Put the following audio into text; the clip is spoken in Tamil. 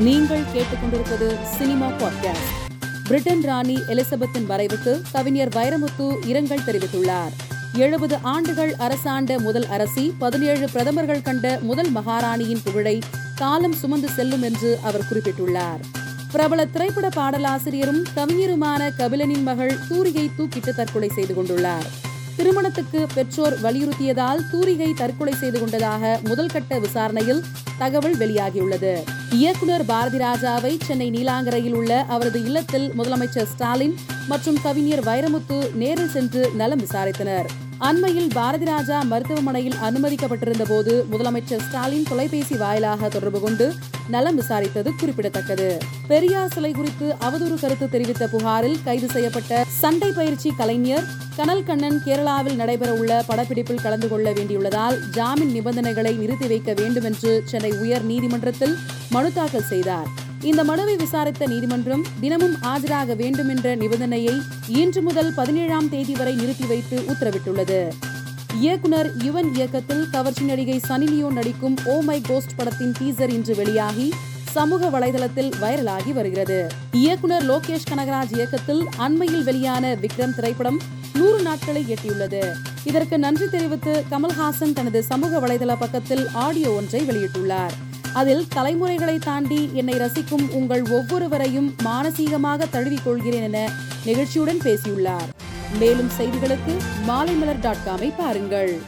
நீங்கள் கேட்டுக்கொண்டிருப்பது சினிமா பாட்காஸ்ட் பிரிட்டன் ராணி எலிசபெத்தின் வரைவுக்கு கவிஞர் வைரமுத்து இரங்கல் தெரிவித்துள்ளார். எழுபது ஆண்டுகள் அரசாண்ட முதல் அரசி பதினேழு பிரதமர்கள் கண்ட முதல் மகாராணியின் புகழை காலம் சுமந்து செல்லும் என்று அவர் குறிப்பிட்டுள்ளார். பிரபல திரைப்பட பாடலாசிரியரும் கவிஞருமான கபிலனின் மகள் தூரியை தூக்கிட்டு தற்கொலை செய்து கொண்டுள்ளார். திருமணத்துக்கு பெற்றோர் வலியுறுத்தியதால் தூரிகை தற்கொலை செய்து கொண்டதாக முதல்கட்ட விசாரணையில் தகவல் வெளியாகியுள்ளது. இயக்குனர் பாரதி ராஜாவை சென்னை நீலாங்கரையில் உள்ள அவரது இல்லத்தில் முதலமைச்சர் ஸ்டாலின் மற்றும் கவிஞர் வைரமுத்து நேரில் சென்று நலம் விசாரித்தனர். அண்மையில் பாரதி ராஜா மருத்துவமனையில் அனுமதிக்கப்பட்டிருந்த போது முதலமைச்சர் ஸ்டாலின் தொலைபேசி வாயிலாக தொடர்பு கொண்டு நலம் விசாரித்தது குறிப்பிடத்தக்கது. பெரியார் சிலை குறித்து அவதூறு கருத்து தெரிவித்த புகாரில் கைது செய்யப்பட்ட சண்டை பயிற்சி கலைஞர் கனல் கண்ணன் கேரளாவில் நடைபெறவுள்ள படப்பிடிப்பில் கலந்து கொள்ள வேண்டியுள்ளதால் ஜாமீன் நிபந்தனைகளை நிறுத்தி வைக்க வேண்டும் என்று சென்னை உயர் நீதிமன்றத்தில் மனு தாக்கல் செய்தார். இந்த மனுவை விசாரித்த நீதிமன்றம் தினமும் ஆஜராக வேண்டும் என்ற நிபந்தனையை இன்று முதல் பதினேழாம் தேதி வரை நிறுத்தி வைத்து உத்தரவிட்டுள்ளது. இயக்குனர் யுவன் இயக்கத்தில் கவர்ச்சி நடிகை சனி நடிக்கும் ஓ மை கோஸ்ட் படத்தின் டீசர் இன்று வெளியாகி சமூக வலைதளத்தில் வைரலாகி வருகிறது. இயக்குனர் லோகேஷ் கனகராஜ் இயக்கத்தில் அண்மையில் வெளியான விக்ரம் திரைப்படம் நூறு நாட்களை எட்டியுள்ளது. இதற்கு நன்றி தெரிவித்து கமல்ஹாசன் தனது சமூக வலைதள பக்கத்தில் ஆடியோ ஒன்றை வெளியிட்டுள்ளார். அதில் தலைமுறைகளை தாண்டி என்னை ரசிக்கும் உங்கள் ஒவ்வொருவரையும் மானசீகமாக தழுவிக் கொள்கிறேன் என நிகழ்ச்சியுடன் பேசியுள்ளார். மேலும் செய்திகளுக்கு மாலைமலர் டாட் காமை பாருங்கள்.